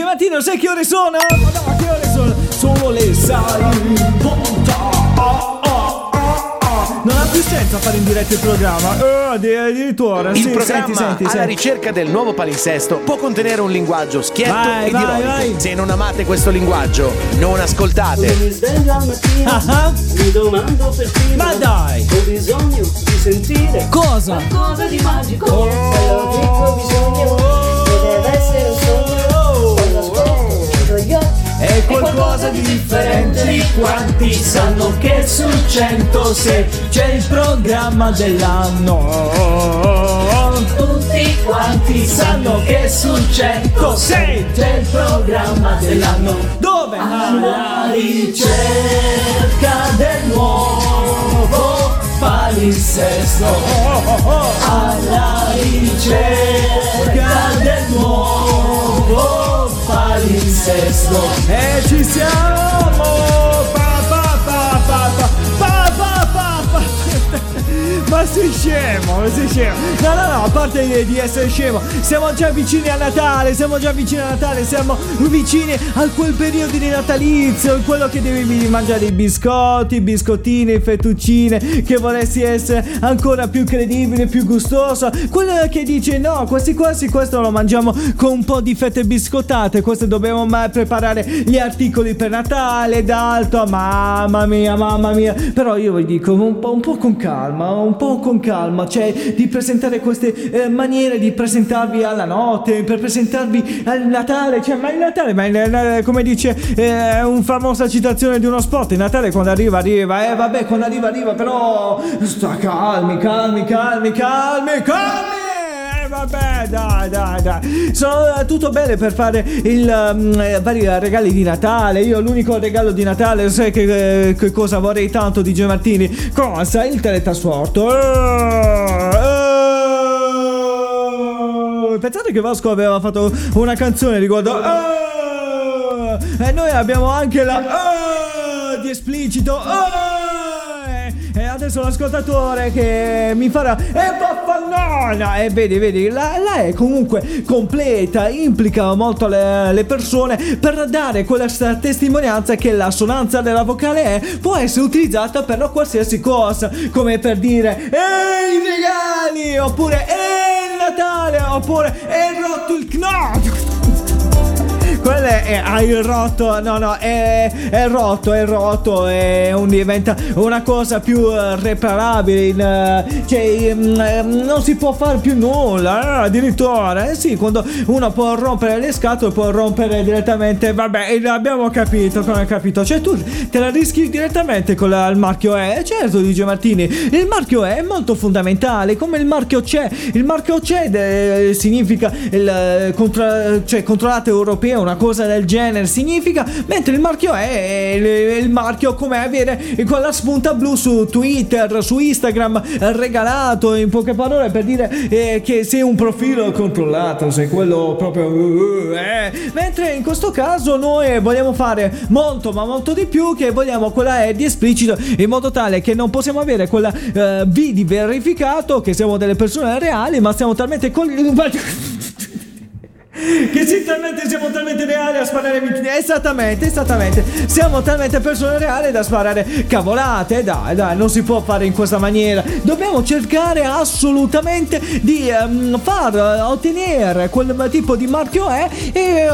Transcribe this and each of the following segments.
DJ Mattino, sai che ore sono? Ma no, che ore sono? Sono le 6 Non ha più senso fare in diretta il programma. Eh, addi- addirittura. Il sì, programma senti, senti, alla senti. ricerca del nuovo palinsesto può contenere un linguaggio schietto Vai, ed vai, ironico. vai. Se non amate questo linguaggio, non ascoltate. Mi sveglio al mattino, Ah, mi domando per primo Ma dai! Ho bisogno di sentire Cosa? qualcosa di magico Allora ho bisogno deve essere un sogno È qualcosa di differente Quanti sanno che sul 100 se c'è il programma dell'anno. Tutti quanti sanno che sul 100 se c'è il programma dell'anno. Dove? Alla ricerca del nuovo palinsesto. Alla ricerca del nuovo palinsesto E ci siamo Ma sei scemo, sei scemo. No no no, a parte di, essere scemo Siamo già vicini a Natale Siamo già vicini a Natale Siamo vicini a quel periodo di natalizio Quello che devi mangiare i biscotti Biscottine, fettuccine Che vorresti essere ancora più credibile Più gustoso. Quello che dice no, questi quasi questo lo mangiamo Con un po' di fette biscottate. Questo dobbiamo preparare gli articoli per Natale D'alto Mamma mia, mamma mia. Però io vi dico un po', un po' con calma Un po' con calma Cioè di presentare queste eh, maniere Di presentarvi alla notte Per presentarvi al Natale Cioè ma il Natale Ma il- come dice eh, Un famosa citazione di uno spot Il Natale quando arriva arriva Eh vabbè quando arriva arriva Però sta calmi calmi calmi calmi calmi vabbè, dai, dai, dai. Sono eh, tutto bene per fare il eh, vari regali di Natale. Io l'unico regalo di Natale, sai che, eh, che cosa vorrei tanto di Gio Martini? Cosa? Il teletrasporto. Eh, eh. Pensate che Vasco aveva fatto una canzone riguardo. eh, e noi abbiamo anche la. eh, di esplicito. eh. E adesso l'ascoltatore che mi farà E vaffannola E vedi, vedi, la, la è comunque completa Implica molto le, le persone Per dare quella testimonianza Che la sonanza della vocale è Può essere utilizzata per qualsiasi cosa Come per dire Ehi i regali! Oppure Ehi Natale! Oppure Ehi rotto il knot quello è hai rotto, no no, è, è rotto, è rotto, è un, diventa una cosa più eh, reparabile, in, eh, cioè eh, non si può fare più nulla, addirittura, eh sì, quando uno può rompere le scatole può rompere direttamente, vabbè, abbiamo capito, come hai capito, cioè tu te la rischi direttamente con la- il marchio E, certo dice Martini, il marchio E è molto fondamentale, come il marchio CE, il marchio CE eh, significa il contra- cioè, controllato europeo, una cosa del genere significa, mentre il marchio è il, il marchio come avere quella spunta blu su Twitter, su Instagram, regalato in poche parole per dire eh, che sei un profilo controllato, sei quello proprio... uh, eh. Mentre in questo caso noi vogliamo fare molto ma molto di più che vogliamo quella E di esplicito in modo tale che non possiamo avere quella eh, V di verificato che siamo delle persone reali ma siamo talmente... Con... Che sì, talmente siamo talmente reali a sparare minchie. Esattamente, esattamente. Siamo talmente persone reali da sparare cavolate. Dai, dai, non si può fare in questa maniera. Dobbiamo cercare assolutamente di ehm, far eh, ottenere quel tipo di marchio E e eh,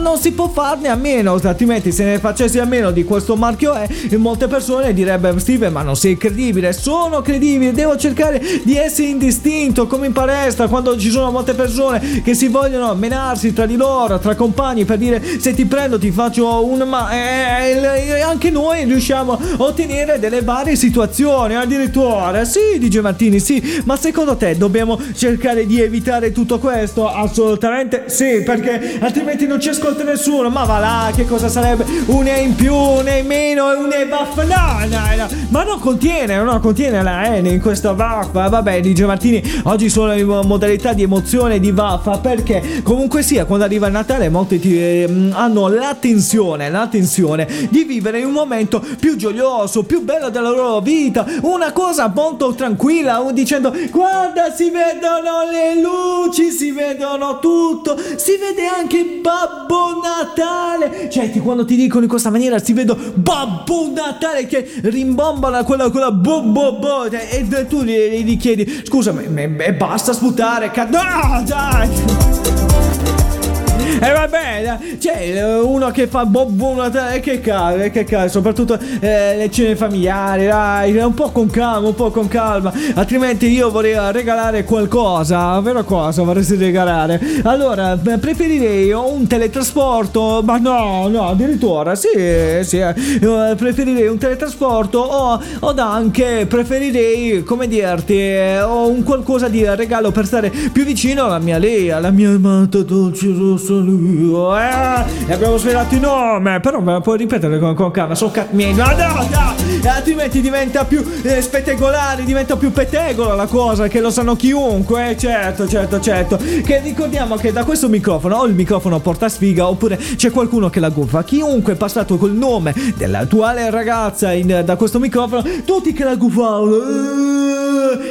non si può farne a meno. Altrimenti, se ne facessi a meno di questo marchio E, molte persone direbbero: Steve, ma non sei credibile. Sono credibile. Devo cercare di essere indistinto, come in palestra, quando ci sono molte persone che si vogliono menarsi tra di loro, tra compagni, per dire se ti prendo ti faccio un ma eh, anche noi riusciamo a ottenere delle varie situazioni, addirittura. Sì, dice Martini, sì, ma secondo te dobbiamo cercare di evitare tutto questo? Assolutamente sì, perché altrimenti non ci ascolta nessuno. Ma va là, che cosa sarebbe? Un E in più, un E in meno e un E buff? No, no, no. Ma non contiene, no, contiene la N in questo buff. Vabbè, dice Martini, oggi sono in modalità di emozione e di vaffa perché comunque sia quando arriva il Natale molti ti, ehm, hanno l'attenzione, l'attenzione di vivere un momento più gioioso, più bello della loro vita, una cosa molto tranquilla, dicendo guarda si vedono le luci, si vedono tutto, si vede anche Babbo Natale! Cioè, ti- quando ti dicono in questa maniera, si vedo Babbo Natale che rimbombala quella, quella bo bo bo, cioè, e tu gli, gli chiedi, scusa, ma basta sputare, ca- no, dai! E va bene, c'è eh, uno che fa Babbo Natale, e che cazzo, e che cazzo, soprattutto eh, le cene familiari, dai, un po' con calma, un po' con calma, altrimenti io vorrei regalare qualcosa, vero cosa vorresti regalare? Allora, preferirei un teletrasporto, ma no, no, addirittura, sì, sì, eh, preferirei un teletrasporto o, o anche preferirei, come dirti, eh, o un qualcosa di regalo per stare più vicino alla mia lei, alla mia amata dolce Eh, e abbiamo svelato il nome, però me la puoi ripetere con, con calma, sono cat miei. No, no, no, e altrimenti diventa più eh, spettacolare, diventa più pettegola la cosa, che lo sanno chiunque, eh, certo, certo, certo. Che ricordiamo che da questo microfono, o il microfono porta sfiga, oppure c'è qualcuno che la guffa. Chiunque è passato col nome dell'attuale ragazza in- da questo microfono, tutti che la guffavano.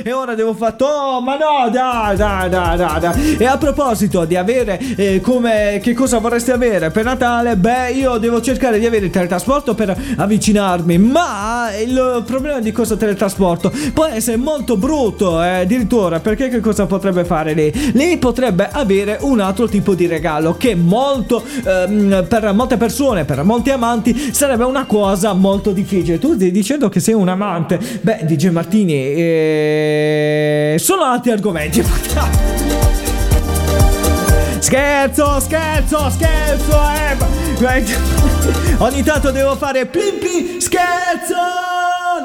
E ora devo fare, oh, ma no, dai, dai, dai, dai, dai. E a proposito di avere, eh, come, che cosa vorreste avere per Natale? Beh, io devo cercare di avere il teletrasporto per avvicinarmi, ma il problema di questo teletrasporto può essere molto brutto, eh, addirittura, perché che cosa potrebbe fare lei? Lei potrebbe avere un altro tipo di regalo che molto, ehm, per molte persone, per molti amanti, sarebbe una cosa molto difficile. Tu stai dicendo che sei un amante? Beh, DJ Martini, eh, sono altri argomenti. Scherzo, scherzo, scherzo, eh. Ogni tanto devo fare plin, scherzo!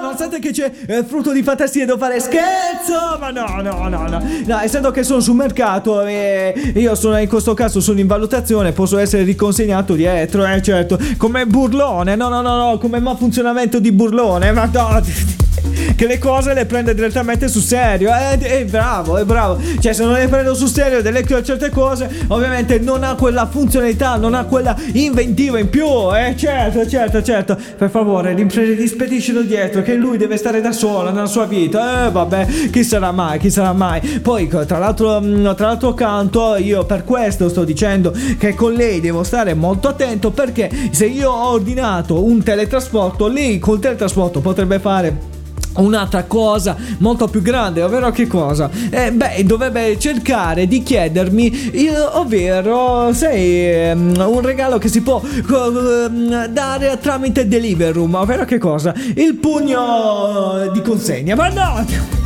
Nonostante che c'è eh, frutto di fantasia, devo fare scherzo! Ma no, no, no, no. No, essendo che sono sul mercato e io sono in questo caso sono in valutazione, posso essere riconsegnato dietro, eh, certo. Come burlone, no, no, no, no, come funzionamento di burlone, ma no che le cose le prende direttamente sul serio. Eh, è bravo, è bravo. Cioè, se non le prendo sul serio delle certe cose, ovviamente non ha quella funzionalità, non ha quella inventiva in più. Eh, certo, certo, certo. Per favore, rispediscilo dietro, che lui deve stare da solo nella sua vita. Eh, vabbè, chi sarà mai, chi sarà mai. Poi, tra l'altro, mh, tra l'altro canto, io per questo sto dicendo che con lei devo stare molto attento perché se io ho ordinato un teletrasporto, lei col teletrasporto potrebbe fare un'altra cosa molto più grande, ovvero che cosa? Eh, beh, dovrebbe cercare di chiedermi, io- ovvero sei ehm, un regalo che si può ehm, dare tramite Deliveroo, ovvero che cosa? Il pugno di consegna, ma no!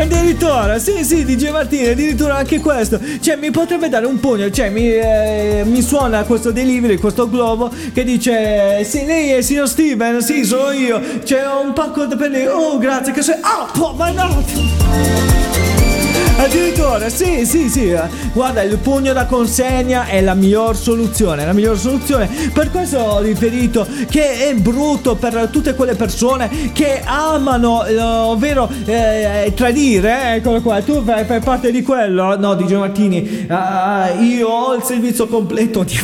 Addirittura, sì, sì, DJ Martini, addirittura anche questo. Cioè, mi potrebbe dare un pugno, cioè, mi, eh, mi suona questo delivery, questo globo che dice: Sì, lei è il signor Steven, sì, sono io. C'è un pacco per lei. Oh, grazie, che sei. Ah, oh, ma no! Addirittura, sì, sì, sì. Guarda, il pugno da consegna è la miglior soluzione. La miglior soluzione. Per questo ho riferito che è brutto per tutte quelle persone che amano, eh, ovvero eh, tradire. eh, Eccolo qua. Tu fai, fai parte di quello? No, DJ Martini. ah, io ho il servizio completo di.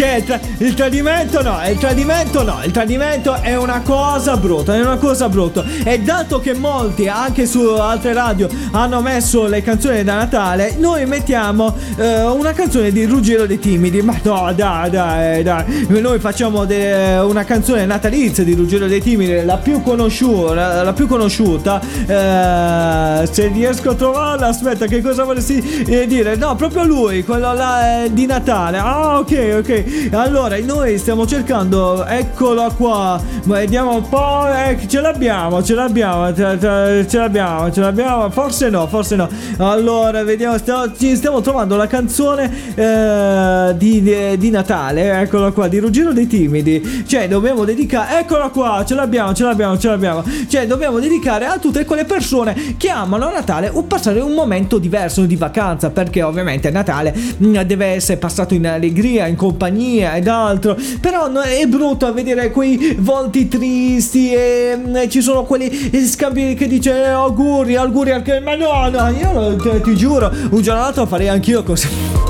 Cioè, il, tra- il tradimento no, il tradimento no, il tradimento è una cosa brutta, è una cosa brutta. E dato che molti, anche su altre radio, hanno messo le canzoni da Natale, noi mettiamo eh, una canzone di Ruggero dei Timidi. Ma no, dai, dai, dai. Noi facciamo de- una canzone natalizia di Ruggero dei Timidi, la più conosciuta, la, più conosciuta. Eh, se riesco a trovarla, aspetta, che cosa volessi eh, dire? No, proprio lui, quello là eh, di Natale. Ah, ok, ok. Allora, noi stiamo cercando, eccola qua. Vediamo un po'. eh, ce l'abbiamo, ce l'abbiamo, ce, l'abbiamo, ce l'abbiamo. Forse no, forse no. Allora, vediamo, stiamo, stiamo trovando la canzone eh, di, di- di Natale. Eccola qua, di Ruggero dei Timidi. Cioè, dobbiamo dedicare. Eccola qua, ce l'abbiamo, ce l'abbiamo, ce l'abbiamo. Cioè, dobbiamo dedicare a tutte quelle persone che amano Natale o passare un momento diverso di vacanza. Perché ovviamente Natale mm, deve essere passato in allegria, in compagnia ed altro. Però è brutto vedere quei volti tristi e mm, ci sono quelli scambi che dice eh, auguri, auguri anche. Ma no, no, io ti, ti giuro, un giorno o l'altro farei anch'io così.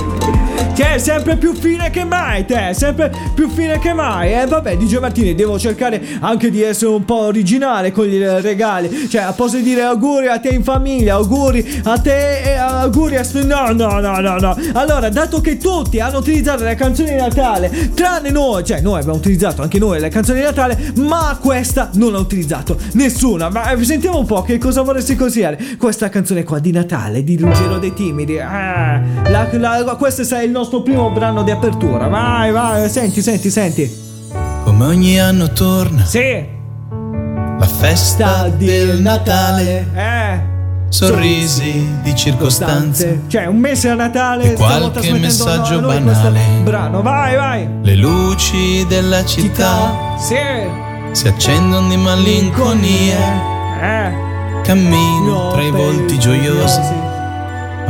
Che è sempre più fine che mai, te, sempre più fine che mai. E eh, vabbè, DJ Martini, devo cercare anche di essere un po' originale con i regali. Cioè, posso dire auguri a te in famiglia, auguri a te e auguri a... No, no, no, no, no. Allora, dato che tutti hanno utilizzato le canzoni di Natale, tranne noi, cioè noi abbiamo utilizzato anche noi le canzoni di Natale, ma questa non ha utilizzato nessuna. Ma eh, sentiamo un po' che cosa vorresti consigliare. Questa canzone qua di Natale, di Ruggero dei Timidi. Ah, la, la, questo sarà il nostro nostro primo brano di apertura. Vai, vai, senti, senti, senti. Come ogni anno torna. Sì. La festa del Natale. Eh. Sorrisi di circostanze. Cioè, un mese a Natale. E qualche messaggio banale. Brano, vai, vai. Le luci della città. Sì. Si accendono di malinconia. Eh. Cammino no, tra i volti gioiosi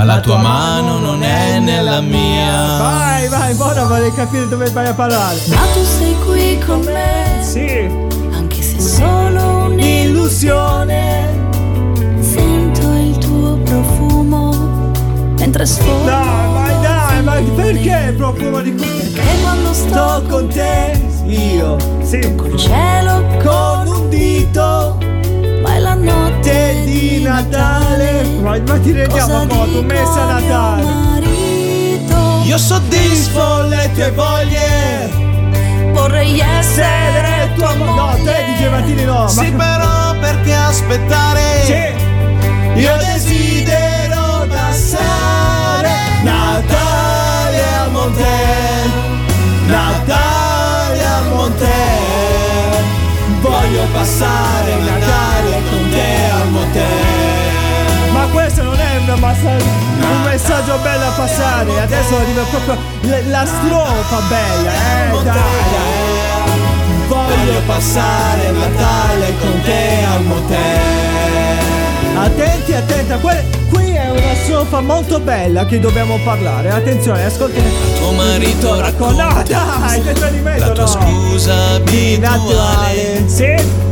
ma la tua mano non è nella mia. Vai, vai, ora vorrei capire dove vai a parlare. Ma tu sei qui con me. Sì. Anche se solo un'illusione. Sento il tuo profumo mentre sfondo. Dai, vai, dai, ma perché il profumo di qui? Perché quando sto, sto con te, io, sì. col cielo, con un dito notte di Natale. Ma, ma ti rendiamo conto, messa a Natale. Marito, Io soddisfo le tue voglie. Vorrei essere tua moglie. No, te DJ Martini no. Sì, ma... però perché aspettare? Sì. Io desidero passare Natale a Monte. Natale a Monte. Voglio passare Natale massa- un messaggio bello da passare. Adesso arriva proprio la strofa bella. Eh, dai, dai. Voglio passare Natale con te al motel. Attenti, attenta, que- qui è una strofa molto bella che dobbiamo parlare. Attenzione, ascolti. Tuo marito racconta No, dai, che tradimento la tua no. scusa abituale. Sì.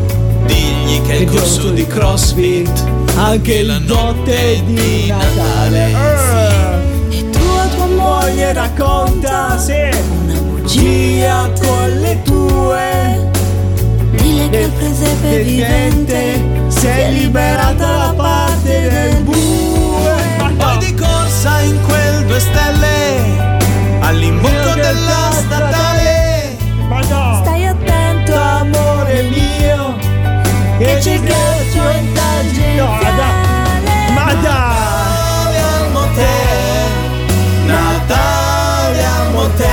Digli che il corso di CrossFit Anche la notte di Natale. Natale. Eh. E tu a tua moglie racconta, sì. una bugia Gia con le tue. Dile che il presepe vivente si è liberata la parte del bue. Poi di corsa in quel due stelle all'imbocco della statale. Ghiaccio in No, dai. Ma dai, Natale al motel, Natale al motel.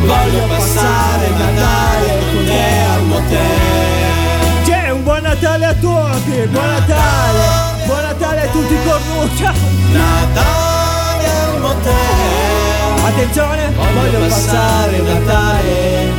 Voglio passare Natale con te al motel. c'è un buon Natale a tutti, buon Natale, buon Natale a tutti cornuti. Natale al motel. Attenzione, Voglio passare Natale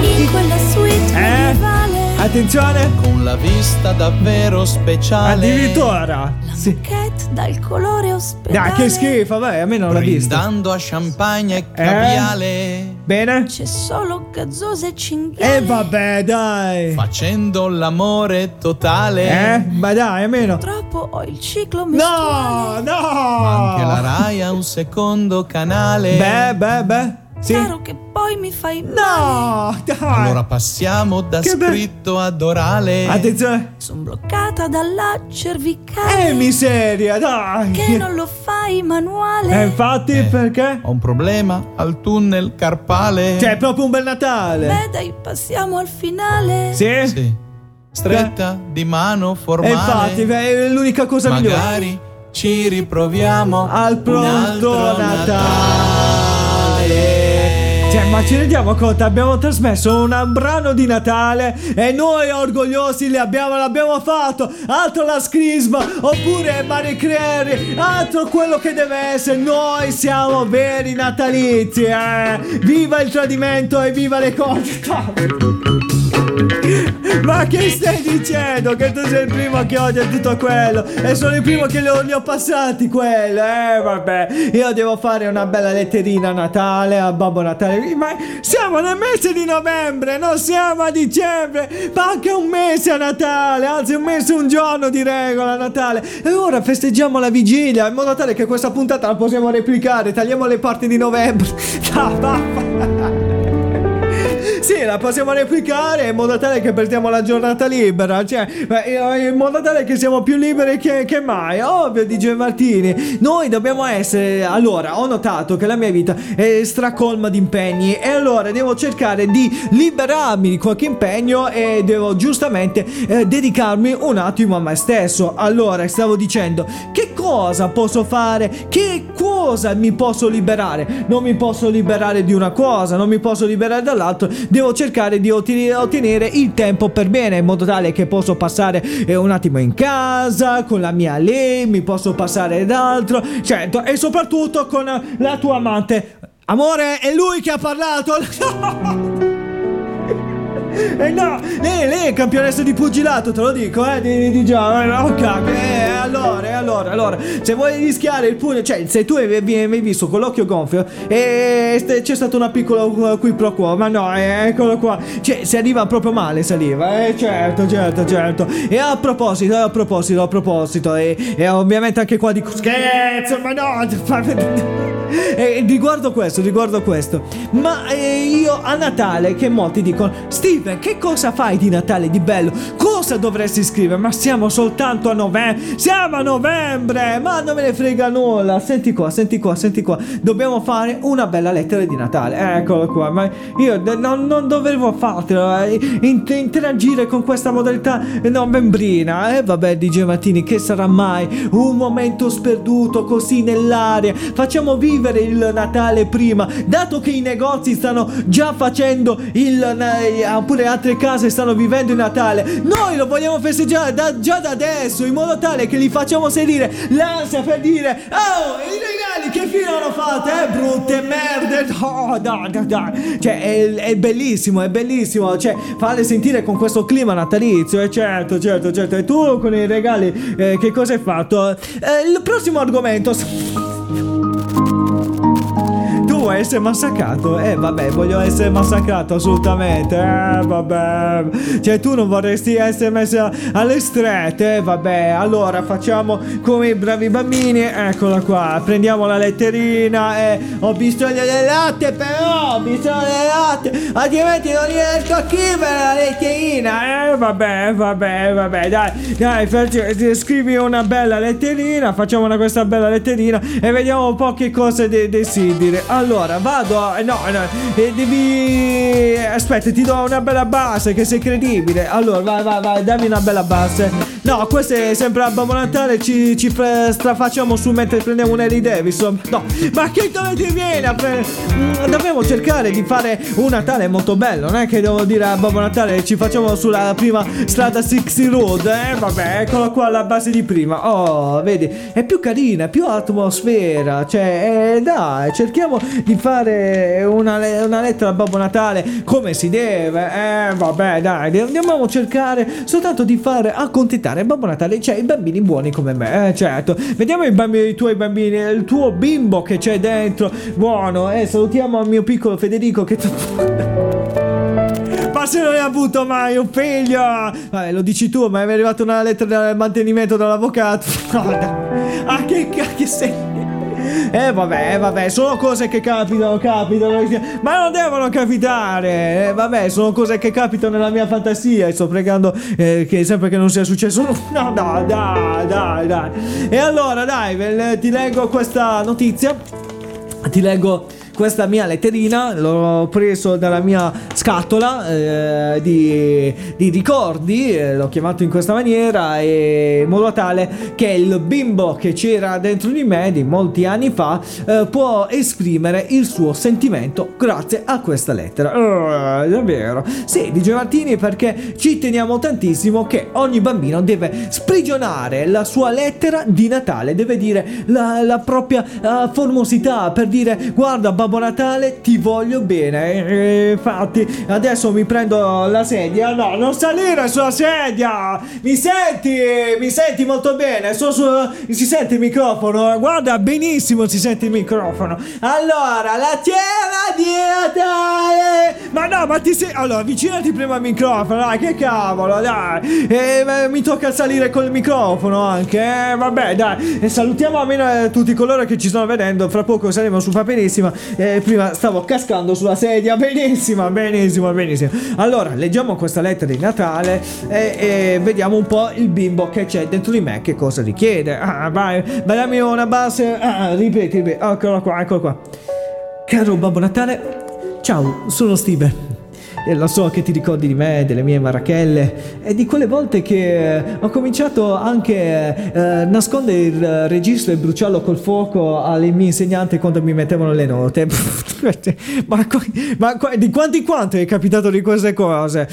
In quella suite Eh? medievale attenzione, con la vista davvero speciale. addirittura. Sì. Moquette dal colore ospedale Dai, che schifo, vai, a me non l'ha visto. Brindando a champagne e caviale. Bene? C'è solo gazzose e cinghiale E vabbè, dai. Facendo l'amore totale. Eh? Ma dai, a me no. Purtroppo ho il ciclo No, mestruale no. Anche la Rai ha un secondo canale. Beh, beh, beh. Sì. Chiaro che poi mi fai male No, dai. Allora passiamo da Che be- scritto ad orale. Attenzione. Sono bloccata dalla cervicale Eh, miseria, dai. Che non lo fai manuale Eh, infatti, perché? Ho un problema al tunnel carpale. Cioè, è proprio un bel Natale. Beh dai passiamo al finale Sì? Sì. Stretta di mano E formale. infatti, beh, è l'unica cosa migliore. Magari ci riproviamo Al un pronto altro Natale. Ma ci rendiamo conto, abbiamo trasmesso un brano di Natale e noi orgogliosi abbiamo, l'abbiamo fatto. Altro la scrisma, oppure Marie Claire, altro quello che deve essere. Noi siamo veri natalizi, eh. Viva il tradimento e viva le cose. Ma che stai dicendo? Che tu sei il primo che odia tutto quello. E sono il primo che li ho passati quello Eh vabbè. Io devo fare una bella letterina a Natale A Babbo Natale. Ma siamo nel mese di novembre Non siamo a dicembre. Manca un mese a Natale Anzi un mese un giorno di regola a Natale. E ora festeggiamo la vigilia In modo tale che questa puntata la possiamo replicare. Tagliamo le parti di novembre. Ah, vaffa- sì, la possiamo replicare in modo tale che perdiamo la giornata libera. Cioè, eh, in modo tale che siamo più liberi che, che mai. Ovvio, dice Martini. Noi dobbiamo essere. Allora, ho notato che la mia vita è stracolma di impegni. E allora devo cercare di liberarmi di qualche impegno. E devo giustamente eh, dedicarmi un attimo a me stesso. Allora, stavo dicendo, che cosa posso fare? Che cosa mi posso liberare? Non mi posso liberare di una cosa, non mi posso liberare dall'altro. Devo cercare di ottenere il tempo per bene in modo tale che posso passare eh, un attimo in casa con la mia lei, mi posso passare d'altro, certo, e soprattutto con la tua amante. Amore, è lui che ha parlato. Eh no, lei, lei è campionessa di pugilato, te lo dico, eh, di, di già, eh, eh, allora, eh, allora, allora, se vuoi rischiare il pugno, cioè, se tu hai- hai visto con l'occhio gonfio, e st- c'è stata una piccola uh, qui pro quo, ma no, eh, eccolo qua, cioè, si arriva proprio male, saliva, eh, certo, certo, certo, e a proposito, a proposito, a proposito, e, e ovviamente anche qua dico, scherzo, ma no, E riguardo questo, riguardo questo, ma eh, io a Natale che molti dicono Steven, che cosa fai di Natale di bello? Cosa dovresti scrivere? Ma siamo soltanto a novembre, siamo a novembre, ma non me ne frega nulla. Senti qua, senti qua, senti qua, dobbiamo fare una bella lettera di Natale. Eccolo qua, ma io non, non dovevo fartelo, eh, in- interagire con questa modalità novembrina. E vabbè, dice Martini, che sarà mai un momento sperduto così nell'aria? Facciamo vivere il Natale prima, dato che i negozi stanno già facendo il eh, oppure altre case stanno vivendo il Natale. Noi lo vogliamo festeggiare da- già da adesso, in modo tale che li facciamo sedere l'ansia per dire "Oh, i regali che fine hanno fatto, eh, brutte merde". Oh, dai, dai, dai. Cioè, è, è bellissimo, è bellissimo, cioè, farle sentire con questo clima natalizio, eh, certo, certo, certo. E tu con i regali eh, che cosa hai fatto? Eh, il prossimo argomento essere massacrato? Eh vabbè, voglio essere massacrato assolutamente. Eh vabbè. Cioè tu non vorresti essere messo alle strette? Eh vabbè, allora facciamo come i bravi bambini. Eccola qua, prendiamo la letterina e ho bisogno del latte però, ho bisogno del latte. Altrimenti non riesco a scrivere la letterina. Eh vabbè, vabbè, vabbè, dai, dai, facci- scrivi una bella letterina, facciamo una questa bella letterina e vediamo un po' che cosa de- desideri. Allora, vado. a- No, no, eh, devi. Aspetta, ti do una bella base che sei credibile. Allora, vai, vai, vai, dammi una bella base. No, questo è sempre a Babbo Natale. Ci, ci pre- strafacciamo su mentre prendiamo un Harley Davidson. No, ma che dove ti viene a pre- Mm, Dobbiamo cercare di fare un Natale molto bello. Non è che devo dire a Babbo Natale ci facciamo sulla prima strada 60 Road. Eh, vabbè, eccolo qua la base di prima. Oh, vedi, è più carina, più atmosfera. Cioè, eh, dai, cerchiamo di fare una, le- una lettera a Babbo Natale come si deve. Eh, vabbè, dai, dobbiamo cercare soltanto di fare accontentare Babbo Natale, cioè i bambini buoni come me. Eh, certo. Vediamo i, bambini, i tuoi bambini, il tuo bimbo che c'è dentro. Buono, eh, salutiamo il mio piccolo Federico che... Ma se non hai avuto mai un figlio! Vabbè, lo dici tu, ma è arrivata una lettera del mantenimento dall'avvocato. ah, che cacchio sei? Eh vabbè, eh, vabbè, sono cose che capitano, capitano, ma non devono capitare. Eh, vabbè, sono cose che capitano nella mia fantasia e sto pregando eh, che sempre che non sia successo. No, no, dai, dai, dai. E allora, dai, ti leggo questa notizia. Ti leggo questa mia letterina, l'ho preso dalla mia scatola eh, di, di ricordi, eh, l'ho chiamato in questa maniera, e in modo tale che il bimbo che c'era dentro di me di molti anni fa eh, può esprimere il suo sentimento grazie a questa lettera. Eh, davvero? Sì, dice Martini perché ci teniamo tantissimo che ogni bambino deve sprigionare la sua lettera di Natale, deve dire la, la propria eh, formosità per dire guarda Babbo Babbo Natale, ti voglio bene. E, infatti, adesso mi prendo la sedia. No, non salire sulla sedia. Mi senti? Mi senti molto bene? Sto su, si sente il microfono? Guarda, benissimo si sente il microfono. Allora, la tierra di Natale. Ma no, ma ti sei... Allora, avvicinati prima al microfono, dai, che cavolo, dai. E, eh, mi tocca salire col microfono anche. Eh, vabbè, dai. E salutiamo almeno eh, tutti coloro che ci stanno vedendo. Fra poco saremo su Paperissima. Eh, prima stavo cascando sulla sedia. Benissimo, benissimo, benissimo. Allora, leggiamo questa lettera di Natale e, e vediamo un po' il bimbo che c'è dentro di me che cosa richiede. Ah, vai, ballami una base. Ah, ripeti, ripeti. Eccolo qua, eccolo qua. Caro Babbo Natale, ciao, sono Steve. Lo so che ti ricordi di me, delle mie marachelle e di quelle volte che eh, ho cominciato anche a eh, nascondere il eh, registro e bruciarlo col fuoco alle mie insegnanti quando mi mettevano le note. ma, ma, di quanti quanto è capitato di queste cose?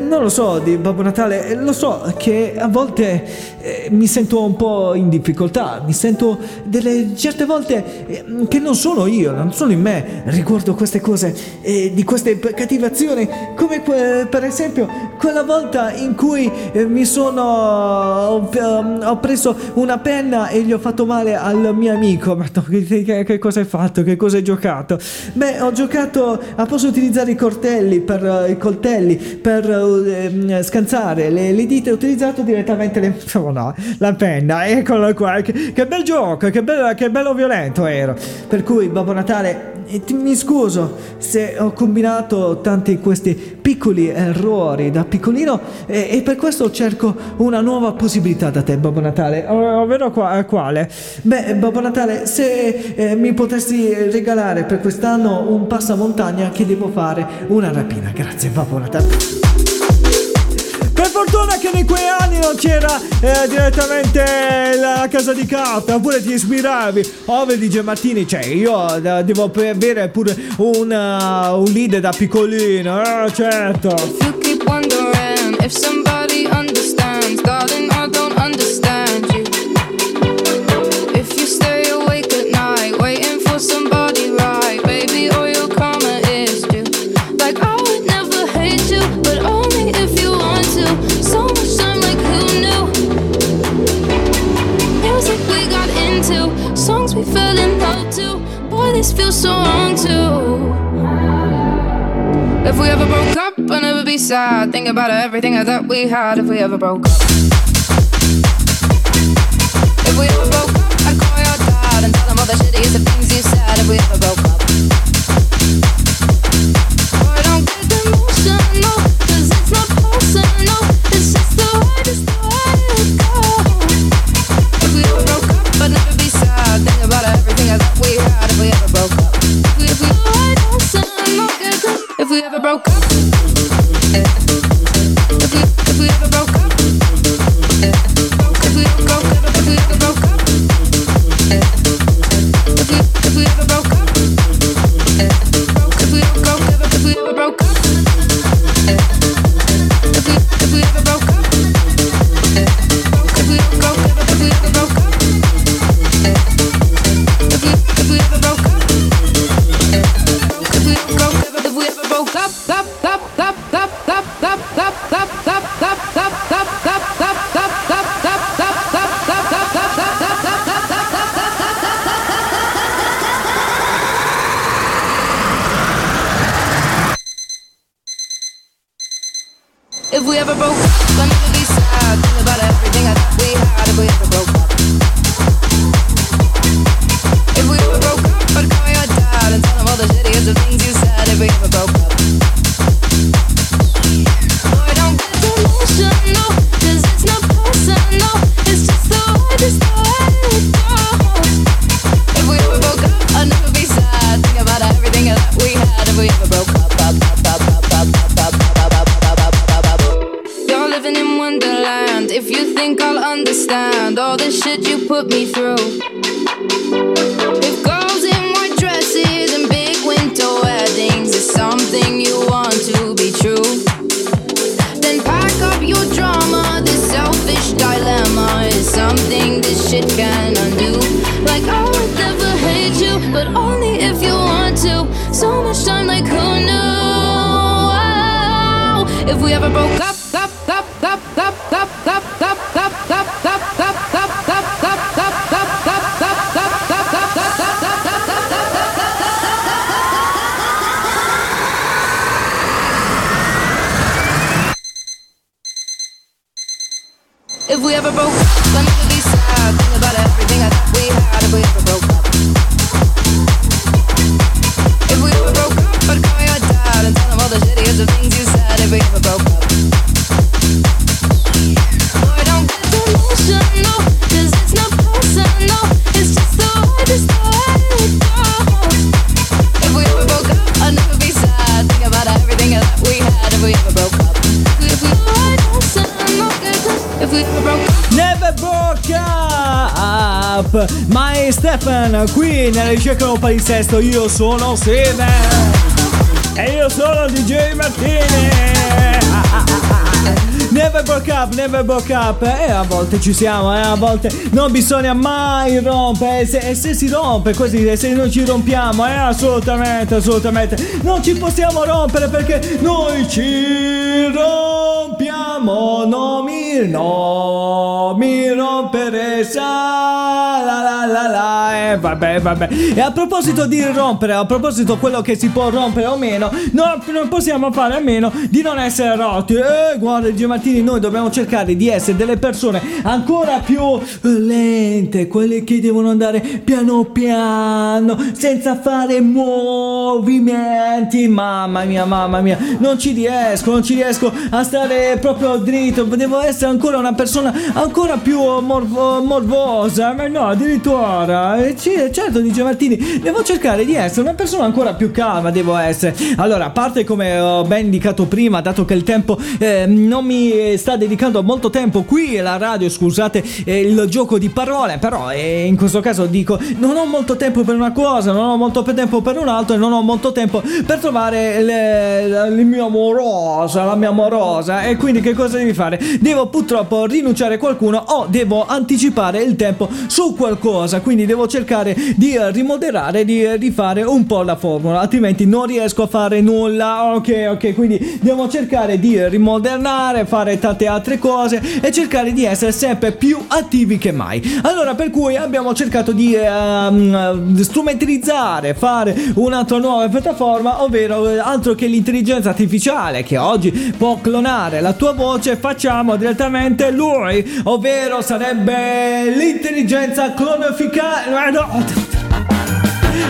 Non lo so, di Babbo Natale, lo so che a volte eh, mi sento un po' in difficoltà, mi sento delle certe volte eh, che non sono io, non sono in me, riguardo queste cose, eh, di queste cattive azioni come que- per esempio quella volta in cui eh, mi sono ho, ehm, ho, preso una penna e gli ho fatto male al mio amico. Ma no, che, che, cosa hai fatto? Che cosa hai giocato? Beh ho giocato a posso utilizzare i coltelli per uh, i coltelli per uh, scansare le, le dita ho utilizzato direttamente le oh no la penna eccola qua che, che bel gioco che bello, che bello violento ero. Per cui Babbo Natale mi scuso se ho combinato tanti questi piccoli errori da piccolino e, e per questo cerco una nuova possibilità da te, Babbo Natale. Ovvero qua, quale? Beh, Babbo Natale, se eh, mi potessi regalare per quest'anno un passamontagna che devo fare una rapina. Grazie, Babbo Natale. Per fortuna che in quei anni non c'era eh, direttamente la casa di carta, oppure ti ispiravi. Ove DJ Martini, cioè io eh, devo avere pure una, un lead da piccolino, eh, certo. You keep Feels so wrong too. If we ever broke up, I'd never be sad. Think about everything I thought we had if we ever broke up. If we ever broke up, I'd call your dad and tell him all the shittiest of things you said if we ever broke up. If we ever broke up, I'd never be sad. Think about everything I thought we had. If we ever broke up. Stefan qui nella ricerca del palinsesto Io sono Steven E io sono DJ Martini. Never broke up, never broke up. E a volte ci siamo, eh, a volte non bisogna mai rompere. E se, e se si rompe così, se non ci rompiamo Eh, assolutamente, assolutamente. Non ci possiamo rompere perché noi ci rompiamo. Non mi, no, mi rompere sa la la la la E vabbè, vabbè. E a proposito di rompere, a proposito quello che si può rompere o meno No, non possiamo fare a meno di non essere rotti Eh, guarda Gio Martini, noi dobbiamo cercare di essere delle persone ancora più eh, lente Quelle che devono andare piano piano Senza fare movimenti. Mamma mia, mamma mia Non ci riesco, non ci riesco a stare proprio dritto. Devo essere ancora una persona ancora più morvo- morbosa. Ma no, addirittura Eh, sì, certo dice Martini Devo cercare di essere una persona ancora più calma Devo essere. Allora, a parte come ho ben indicato prima Dato che il tempo eh, non mi sta dedicando molto tempo qui alla radio Scusate eh, il gioco di parole Però eh, in questo caso dico Non ho molto tempo per una cosa Non ho molto tempo per un altro E non ho molto tempo per trovare le- il mio amorosa La mia amorosa. E quindi che cosa devi fare? Devo purtroppo rinunciare a qualcuno O devo anticipare il tempo su qualcosa Quindi devo cercare di eh, rimoderare Di eh, rifare un po' la formula Altrimenti non riesco a fare nulla. Ok ok quindi devo cercare di rimodernare Fare tante altre cose E cercare di essere sempre più attivi che mai. Allora per cui abbiamo cercato di ehm, strumentalizzare Fare un'altra nuova piattaforma Ovvero altro che l'intelligenza artificiale Che oggi può clonare la tua voce Facciamo direttamente lui Ovvero sarebbe l'intelligenza clonificale no.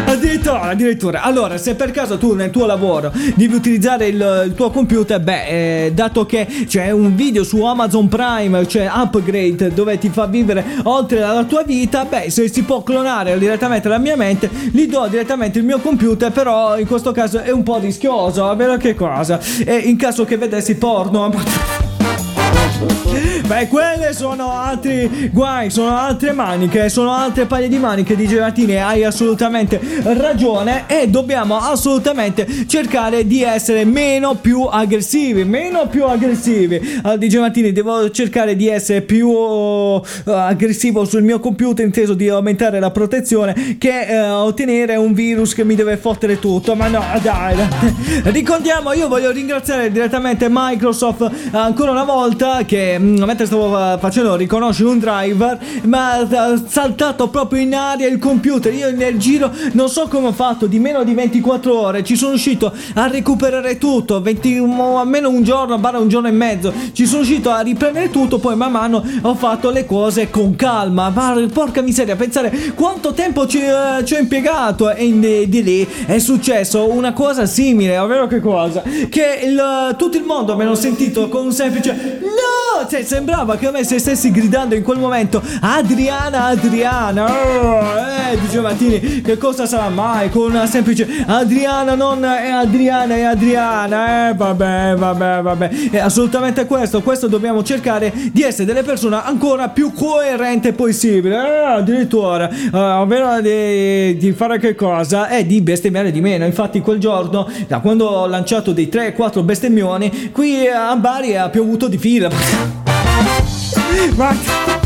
Addirittura, addirittura. Allora, se per caso tu nel tuo lavoro devi utilizzare il, il tuo computer, beh, eh, dato che c'è un video su Amazon Prime, cioè Upgrade, dove ti fa vivere oltre la tua vita, beh, se si può clonare direttamente la mia mente, gli do direttamente il mio computer, però in questo caso è un po' rischioso, vero che cosa? E in caso che vedessi porno... Beh, quelle sono altri guai, sono altre maniche, sono altre paia di maniche di gelatine, hai assolutamente ragione e dobbiamo assolutamente cercare di essere meno più aggressivi, meno più aggressivi. Al di Martini devo cercare di essere più uh, aggressivo sul mio computer, inteso di aumentare la protezione che uh, ottenere un virus che mi deve fottere tutto. Ma no, dai. Ricordiamo, io voglio ringraziare direttamente Microsoft ancora una volta che mm, mentre stavo uh, facendo riconoscere un driver mi ha uh, saltato proprio in aria il computer. Io nel giro non so come ho fatto di meno di 24 ore ci sono riuscito a recuperare tutto. 20, um, almeno un giorno barra un giorno e mezzo ci sono riuscito a riprendere tutto. Poi man mano ho fatto le cose con calma. Ma porca miseria pensare quanto tempo ci, uh, ci ho impiegato. E in, di lì è successo una cosa simile ovvero che cosa? Che il, tutto il mondo mi hanno sentito con un semplice no cioè, sembrava che a me se stessi gridando in quel momento Adriana, Adriana oh, Eh, dice Martini Che cosa sarà mai con una semplice Adriana non è Adriana è Adriana Eh, vabbè, vabbè, vabbè. È assolutamente questo Questo dobbiamo cercare di essere delle persone ancora più coerente possibile Eh, addirittura eh, Ovvero di, di fare che cosa? Eh, di bestemmiare di meno. Infatti quel giorno Da quando ho lanciato dei 3-4 bestemmioni Qui a Bari ha piovuto di fila Right.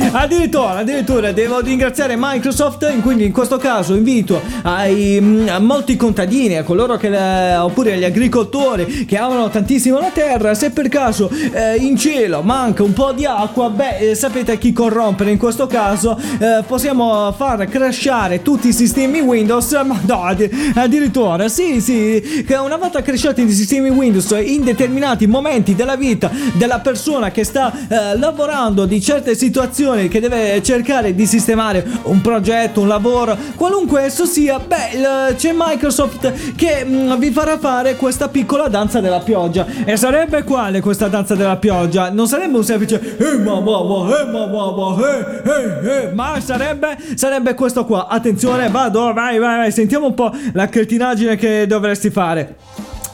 Addirittura, addirittura devo ringraziare Microsoft, in- quindi in questo caso invito ai mm, a molti contadini, a coloro che oppure agli agricoltori che amano tantissimo la terra, se per caso eh, in cielo manca un po' di acqua, beh, eh, sapete chi corrompere in questo caso, eh, possiamo far crashare tutti i sistemi Windows, ma no, addi- addirittura, sì, sì, che una volta crashati i sistemi Windows in determinati momenti della vita della persona che sta eh, lavorando di certe situazioni che deve cercare di sistemare un progetto, un lavoro, qualunque esso sia, beh, c'è Microsoft che mm, vi farà fare questa piccola danza della pioggia. E sarebbe quale questa danza della pioggia? Non sarebbe un semplice eh ma ma eh ma ma ma eh eh eh ma sarebbe sarebbe questo qua. Attenzione, vado, vai vai vai, sentiamo un po' la cretinaggine che dovresti fare.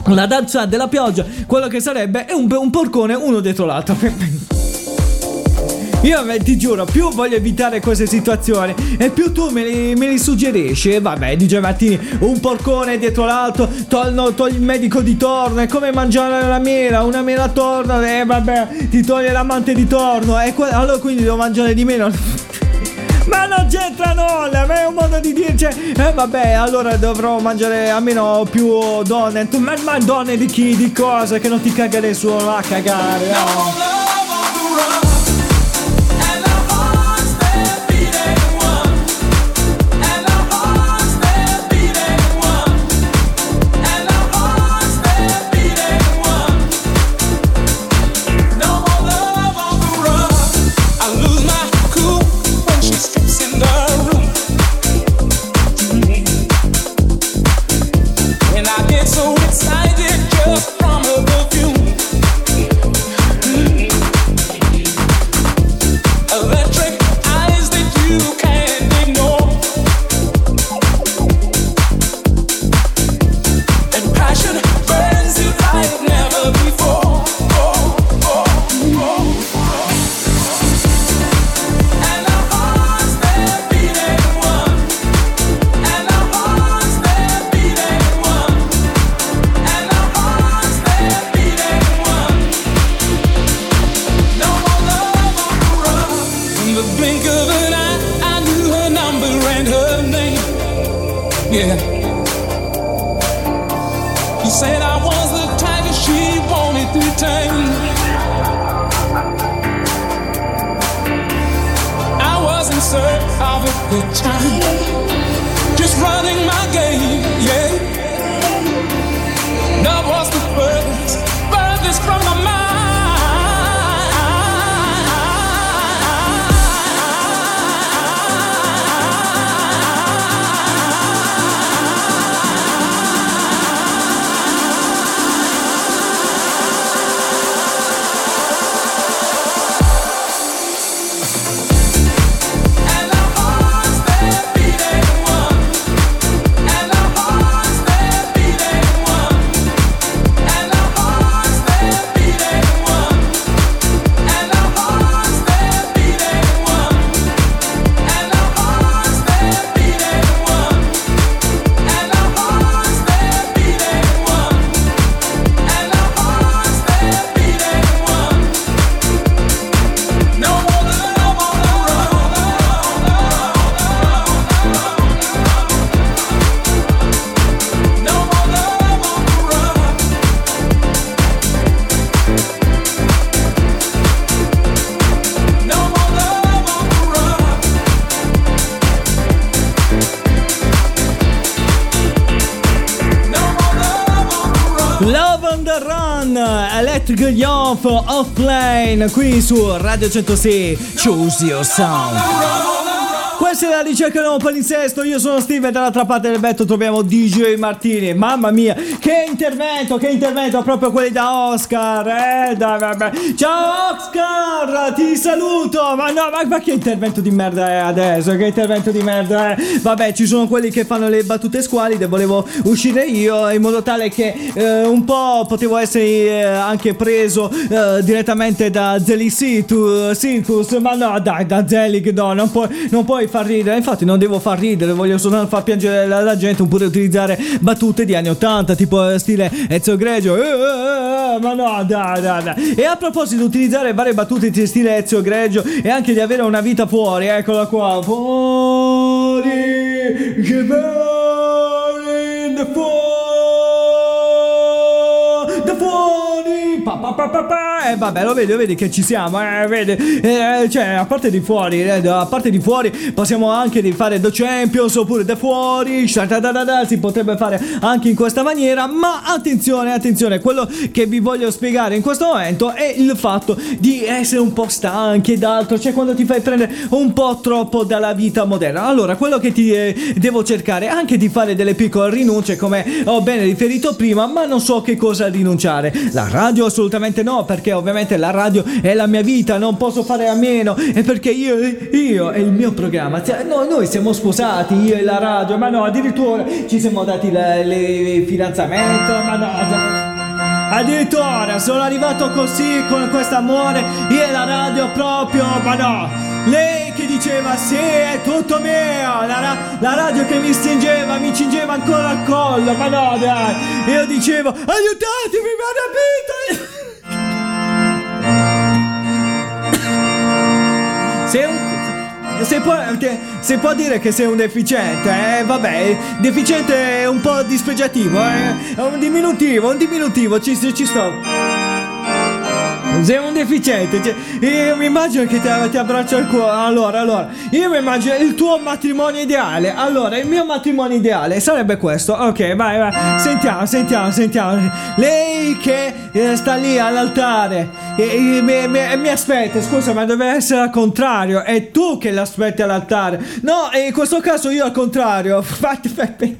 Una danza della pioggia, quello che sarebbe è un, un porcone uno dietro l'altro. Io beh, ti giuro, più voglio evitare queste situazioni e più tu me li, me li suggerisci. E Vabbè, DJ Martini, un porcone dietro l'altro, tol- no, togli il medico di torno, è come mangiare la mela, una mela torna, e vabbè, ti toglie l'amante di torno, e que- allora quindi devo mangiare di meno. Ma non c'entra nulla, ma è un modo di dirci. Eh vabbè, allora dovrò mangiare almeno più donne. Ma, ma donne di chi? Di cosa? Che non ti caga nessuno a cagare. oh. Offline, qui su Radio 106, Choose Your Sound. Questa è la ricerca del nuovo palinsesto, io sono Steve e dall'altra parte del vetro troviamo DJ Martini. Mamma mia, che intervento, che intervento, proprio quelli da Oscar. Eh, dai, vabbè. Ciao Oscar, ti saluto. Ma no, ma, ma che intervento di merda è adesso? Che intervento di merda è? Vabbè, ci sono quelli che fanno le battute squalide, volevo uscire io in modo tale che eh, un po' potevo essere eh, anche preso eh, direttamente da Zelig Circus, ma no, dai, da Zelig no, non puoi, non puoi far ridere, infatti non devo far ridere, voglio soltanto far piangere la, la gente oppure utilizzare battute di anni 80, tipo eh, stile Ezio Greggio. Eh, eh, eh, ma no, dai, dai, dai. E a proposito di utilizzare varie battute di stile Ezio Greggio e anche di avere una vita fuori, eccola qua. Fuori, che the fuori, da fuori. Pa, pa, pa, pa, pa. Eh, vabbè, lo vedi, lo vedi che ci siamo, eh, vedi. Eh, cioè, a parte di fuori, eh, a parte di fuori, possiamo anche di fare The Champions oppure da fuori. Si potrebbe fare anche in questa maniera. Ma attenzione, attenzione, quello che vi voglio spiegare in questo momento è il fatto di essere un po' stanchi ed altro. Cioè, quando ti fai prendere un po' troppo dalla vita moderna. Allora, quello che ti eh, devo cercare anche di fare delle piccole rinunce, come ho ben riferito prima, ma non so che cosa rinunciare. La radio assolutamente no, perché ovviamente la radio è la mia vita, non posso fare a meno. E perché io, io e il mio programma, cioè, noi, noi siamo sposati, io e la radio, ma no, addirittura ci siamo dati le fidanzamento, ma no. Addirittura sono arrivato così con questo amore, io e la radio proprio, ma no. Lei che diceva sì, è tutto mio, la, ra- la radio che mi stringeva, mi cingeva ancora al collo, ma no dai, io dicevo aiutatemi, mi ha rapito! Sei un... Se può, te- se può dire che sei un deficiente, eh, vabbè, deficiente è un po' dispregiativo, eh, è un diminutivo, un diminutivo, ci, ci sto. Sei un deficiente, cioè, io mi immagino che ti, ti abbraccio al cuore. Allora, allora, io mi immagino il tuo matrimonio ideale. Allora, il mio matrimonio ideale sarebbe questo. Ok, vai, vai. Sentiamo, sentiamo, sentiamo. Lei che eh, sta lì all'altare e, e- mi, mi- mi aspetta. Scusa, ma deve essere al contrario. È tu che l'aspetti all'altare. No, in questo caso io al contrario. Infatti,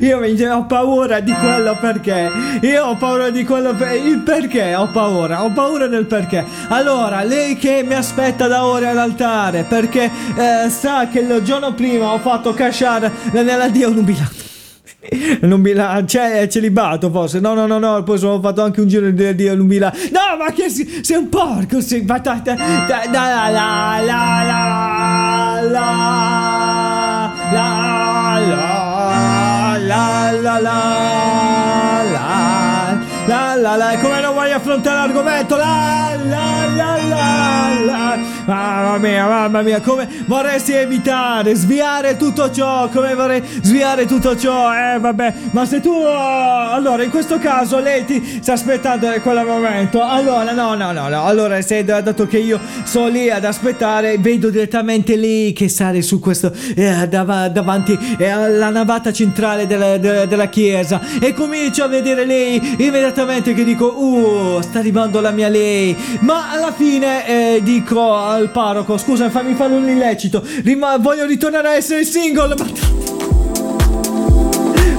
io mi ho paura di quello perché. Io ho paura di quello per il perché. Ho paura, ho paura del perché. Allora, lei che mi aspetta da ore all'altare perché eh, sa che il giorno prima ho fatto casciare nella Dio nubilato. Non mi la... c'è celibato forse. No, no, no, no. Poi sono fatto anche un giro di Dio nubilato. No, ma che si- sei un porco. Sei... ma da- da- da- da- la la la la la la la la la la la la come non vuoi affrontare l'argomento? La la la la la mamma mia mamma mia come vorresti evitare sviare tutto ciò come vorrei sviare tutto ciò? Eh vabbè ma se tu allora in questo caso lei ti sta aspettando quel momento. Allora no no no no allora se dato che io sono lì ad aspettare vedo direttamente lei che sale su questo eh, dav- davanti eh, alla navata centrale della, della- della chiesa e comincio a vedere lei immediatamente che dico uh sta arrivando la mia lei. Ma alla fine eh, dico al parroco. Scusa fammi fare un illecito. Rima- voglio ritornare a essere single ma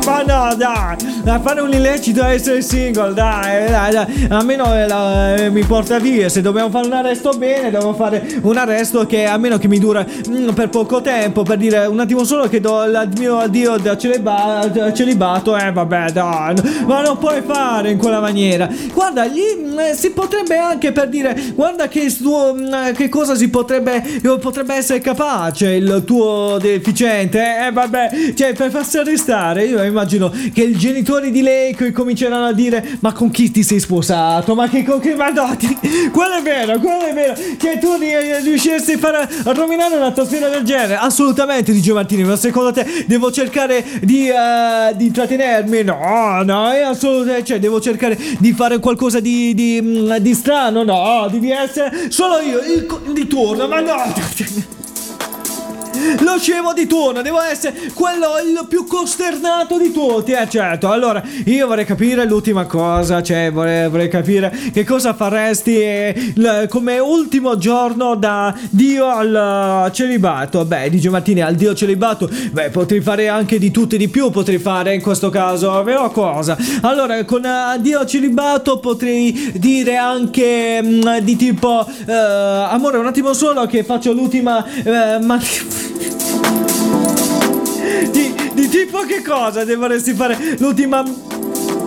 ma no, dai, a fare un illecito a essere single, dai, dai, dai. almeno eh, eh, mi porta via. Se dobbiamo fare un arresto bene, dobbiamo fare un arresto che almeno che mi dura mm, per poco tempo, per dire un attimo solo che do il mio addio da da celibato, eh vabbè, dai, ma non puoi fare in quella maniera. Guarda, gli, mm, eh, si potrebbe anche per dire, guarda che, tuo, mm, che cosa si potrebbe, potrebbe essere capace il tuo deficiente, eh, eh, vabbè, cioè per farsi arrestare, io immagino che i genitori di lei cominceranno a dire, ma con chi ti sei sposato, ma che con che, ma quello è vero, quello è vero, che tu ri- riusciresti a fare, a rovinare un'atmosfera del genere, assolutamente, dice Martini, ma secondo te devo cercare di, eh, di intrattenermi? No, no, è assolutamente, cioè devo cercare di fare qualcosa di, di, di strano, no, devi essere solo io, il, di turno, ma no. Lo scemo di turno, devo essere quello il più costernato di tutti, eh certo. Allora, io vorrei capire l'ultima cosa, cioè vorrei, vorrei capire che cosa faresti eh, come ultimo giorno da Dio al eh, celibato. Beh, dice Martini, al Dio celibato, beh, potrei fare anche di tutto e di più, potrei fare in questo caso, però cosa? Allora, con eh, Dio celibato potrei dire anche mm, di tipo, eh, amore, un attimo solo che faccio l'ultima... ma... Di, di tipo che cosa dovresti fare l'ultima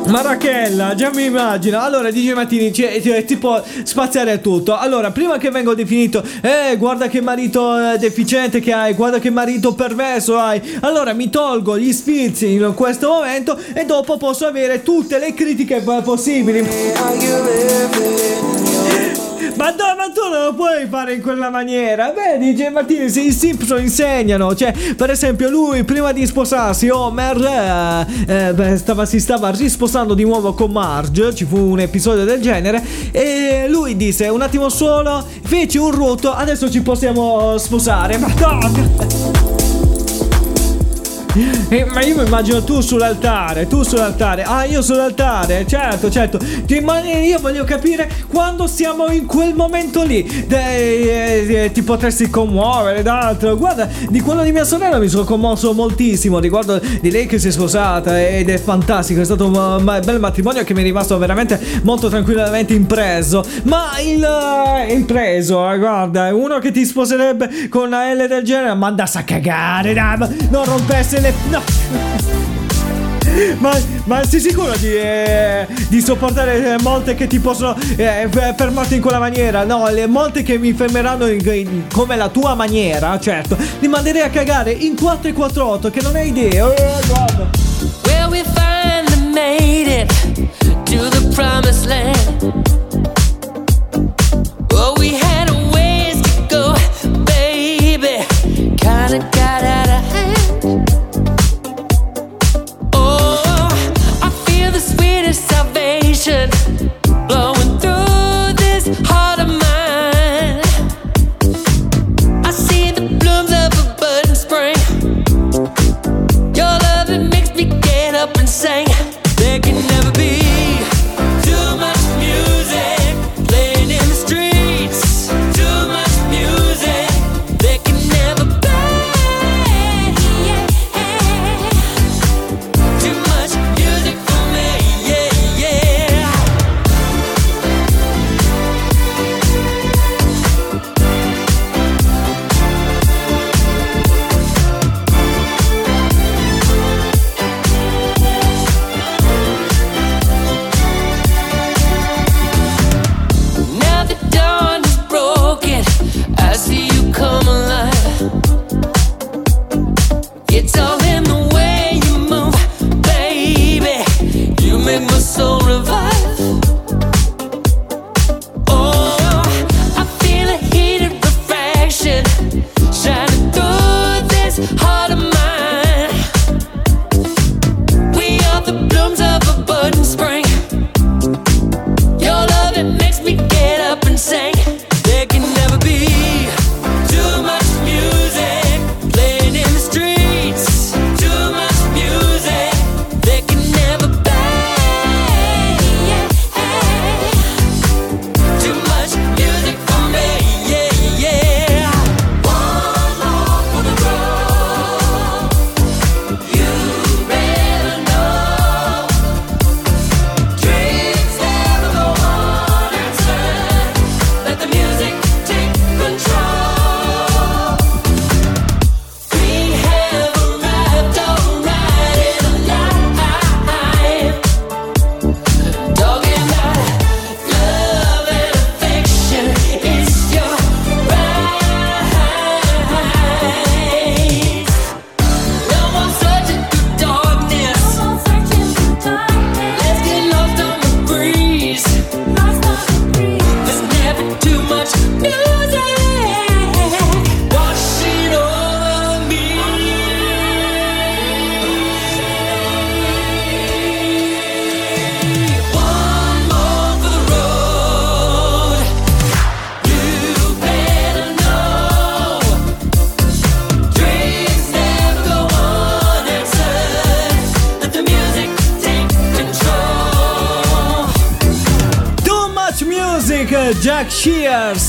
Marachella, già mi immagino. Allora, DJ Mattini, cioè, cioè, ti può spaziare tutto. Allora, prima che vengo definito, eh, guarda che marito eh, deficiente che hai, guarda che marito perverso hai. Allora, mi tolgo gli sfizi in questo momento e dopo posso avere tutte le critiche possibili. Ma, no, ma tu non lo puoi fare in quella maniera. Vedi, Martini, se i Simpson insegnano. Cioè, per esempio, lui prima di sposarsi, Homer, eh, eh, beh, stava, si stava risposando di nuovo con Marge. Ci fu un episodio del genere. E lui disse: Un attimo solo, feci un rutto, adesso ci possiamo sposare. Ma no! Eh, ma io mi immagino tu sull'altare, tu sull'altare. Ah, io sull'altare, certo, certo. Ti- Ma io voglio capire quando siamo in quel momento lì. De- eh, eh, ti potresti commuovere d'altro. Guarda, di quello di mia sorella mi sono commosso moltissimo. Riguardo di lei che si è sposata ed è fantastico. È stato un ma- bel matrimonio che mi è rimasto veramente molto tranquillamente impreso. Ma il eh, impreso, eh, guarda, uno che ti sposerebbe con una L del genere, ma andasse a cagare, dai, non rompesse le. No. Ma, ma sei sicuro di, eh, di sopportare eh, molte che ti possono eh, f- fermarti in quella maniera? No, le molte che mi fermeranno in- in- come la tua maniera, certo. Li manderei a cagare in 448 che non hai idea. Eh, guarda. Well, we finally made it to the promised land.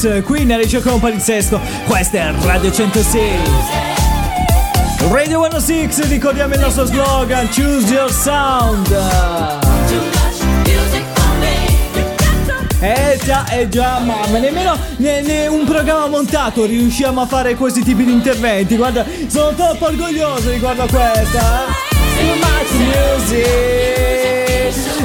Shears, qui nella ricerca un palinsesto. Questa è Radio 106. Radio 106, ricordiamo il nostro slogan, Choose Your Sound. Eh già, eh già, mamma, nemmeno ne- ne un programma montato riusciamo a fare questi tipi di interventi. Guarda, sono troppo orgoglioso riguardo a questa. eh.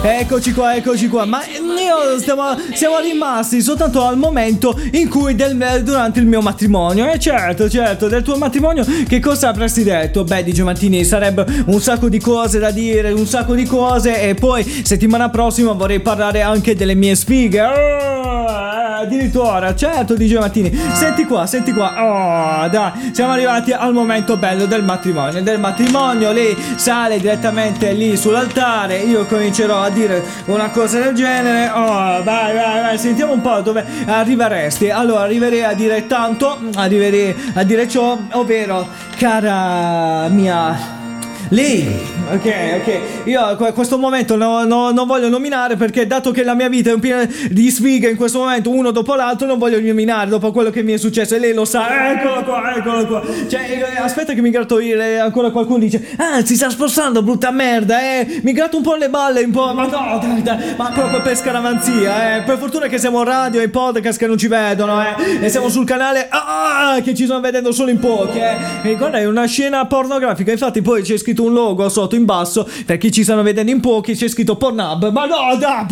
Eccoci qua, eccoci qua. Ma io stiamo, siamo rimasti soltanto al momento in cui del, durante il mio matrimonio. E certo, certo, del tuo matrimonio che cosa avresti detto? Beh, di Giovantini sarebbe un sacco di cose da dire, un sacco di cose. E poi settimana prossima vorrei parlare anche delle mie sfighe. Oh, addirittura, certo, di Giovantini. Senti qua, senti qua. Oh, dai, siamo arrivati al momento bello del matrimonio. Del matrimonio, lei sale direttamente lì sull'altare. Io comincerò a dire una cosa del genere. Oh, vai, vai, vai. Sentiamo un po' dove arriveresti. Allora, arriverei a dire tanto. Arriverei a dire ciò, ovvero, cara mia. Lei, ok, ok. Io a que- questo momento no- no- non voglio nominare perché dato che la mia vita è un pieno di sfighe in questo momento, uno dopo l'altro, non voglio nominare dopo quello che mi è successo e lei lo sa. Eccolo qua, eccolo qua. Cioè, eh, aspetta che mi gratto io e ancora qualcuno dice, ah, si sta spostando, brutta merda, eh. Mi gratto un po' le balle, un po', ma no, dai, dai, ma proprio per scaramanzia, eh. Per fortuna che siamo radio e podcast che non ci vedono, eh. E siamo sul canale, ah, che ci stanno vedendo solo in pochi, eh. E guarda, è una scena pornografica, infatti poi c'è scritto un logo sotto in basso, per chi ci stanno vedendo in pochi c'è scritto Pornhub, ma no, dai,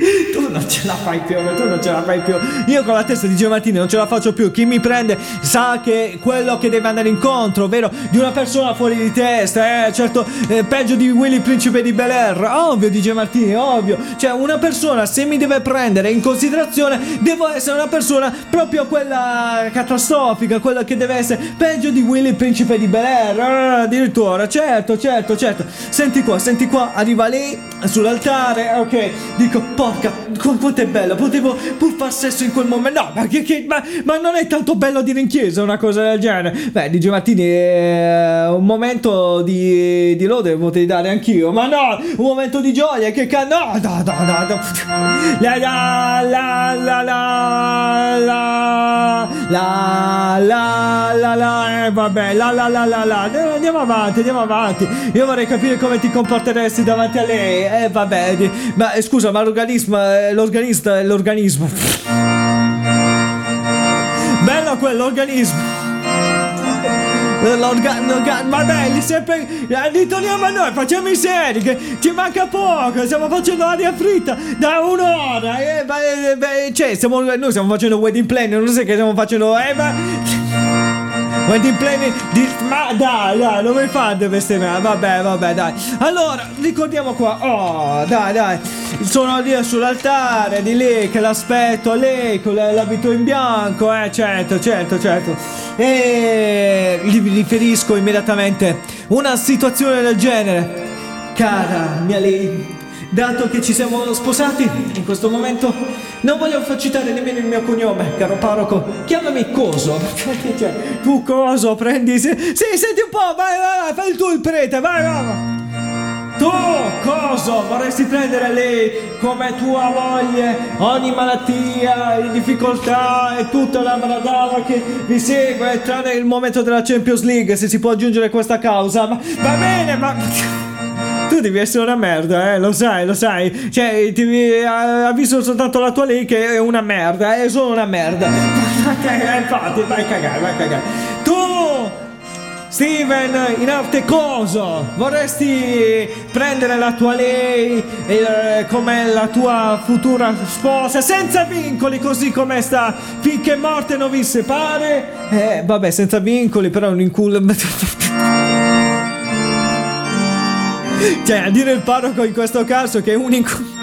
tu non ce la fai più, tu non ce la fai più. Io con la testa di Giovanni non ce la faccio più. Chi mi prende sa che quello che deve andare incontro, ovvero di una persona fuori di testa, eh, certo, eh, peggio di Willy Principe di Bel Air. Ovvio, DJ Martini, ovvio. Cioè, una persona, se mi deve prendere in considerazione, devo essere una persona proprio quella catastrofica, quella che deve essere peggio di Willy Principe di Bel Air. eh, addirittura, certo, certo, certo. Senti qua, senti qua, arriva lei sull'altare, ok. Dico, porca, qu- quanto è bello, potevo pur far sesso in quel momento. No, ma, che, che- ma, ma non è tanto bello dire in chiesa una cosa del genere. Beh, DJ Martini, è un momento di, di lode potevi dare anch'io, ma no, un momento di gioia, che ca- no, no, no, no, no. La la la la la la la la la la eh, vabbè la la la la la Eh, andiamo avanti andiamo avanti io vorrei capire come ti comporteresti davanti a lei eh vabbè ma eh, scusa ma l'organismo eh, l'organista è l'organismo bello quell'organismo L'orga- l'orga- vabbè, li sempre. Ritorniamo a noi, facciamo i seri, che ci manca poco. Stiamo facendo aria fritta da un'ora. Eh, ma, eh, beh, cioè, stiamo, noi stiamo facendo wedding planning, non sai che stiamo facendo. Eh, ma. Wedding planning di. Ma dai, dai, non mi fate bestemmiare. Vabbè, vabbè, dai. Allora, ricordiamo qua. Oh, dai, dai. Sono lì sull'altare di lei che l'aspetto, lei con la- l'abito in bianco. Eh, certo, certo, certo. E gli riferisco immediatamente una situazione del genere. Cara mia lei, dato che ci siamo sposati in questo momento, non voglio far citare nemmeno il mio cognome, caro parroco. Chiamami Coso. Cioè, tu Coso, prendi. Sì, senti un po', vai, vai, vai, fai il tuo il prete, vai, vai. Tu, coso, vorresti prendere lei come tua moglie ogni malattia, difficoltà e tutta la bradava che vi segue, tranne il momento della Champions League, se si può aggiungere questa causa. Ma va bene, ma. Tu devi essere una merda, eh, lo sai, lo sai. Cioè, ti, ha visto soltanto la tua lei che è una merda, è solo una merda. Infatti, vai a cagare, vai a cagare. Tu! Steven, in arte coso? Vorresti prendere la tua lei eh, come la tua futura sposa senza vincoli così come sta finché morte non vi separe? Eh, vabbè, senza vincoli però è un inculo... cioè, a dire il parroco in questo caso che è un inculo...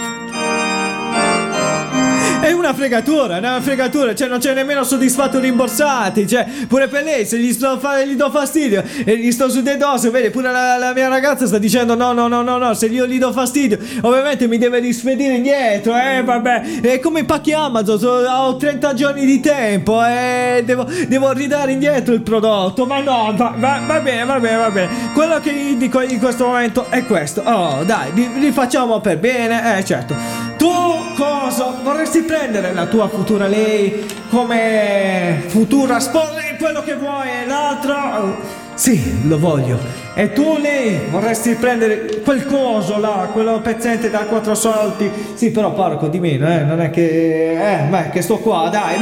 Una fregatura, una fregatura, cioè non c'è nemmeno soddisfatto rimborsati, cioè pure per lei se gli, sto fa- gli do fastidio e gli sto su dei dosi, vedi pure la, la mia ragazza sta dicendo no no no no no, se io gli do fastidio ovviamente mi deve rispedire indietro, eh vabbè, è come i pacchi Amazon, so- ho 30 giorni di tempo e devo, devo ridare indietro il prodotto, ma no, va, va- va bene, va bene, va bene, quello che gli dico in questo momento è questo, oh dai, ri- rifacciamo per bene, eh certo. Tu cosa vorresti prendere la tua futura lei come futura sposa? Quello che vuoi e l'altro? Sì, lo voglio. E tu lei vorresti prendere quel coso là, quello pezzente da quattro soldi? Sì, però parco di meno, eh, non è che... Eh, beh, che sto qua, dai.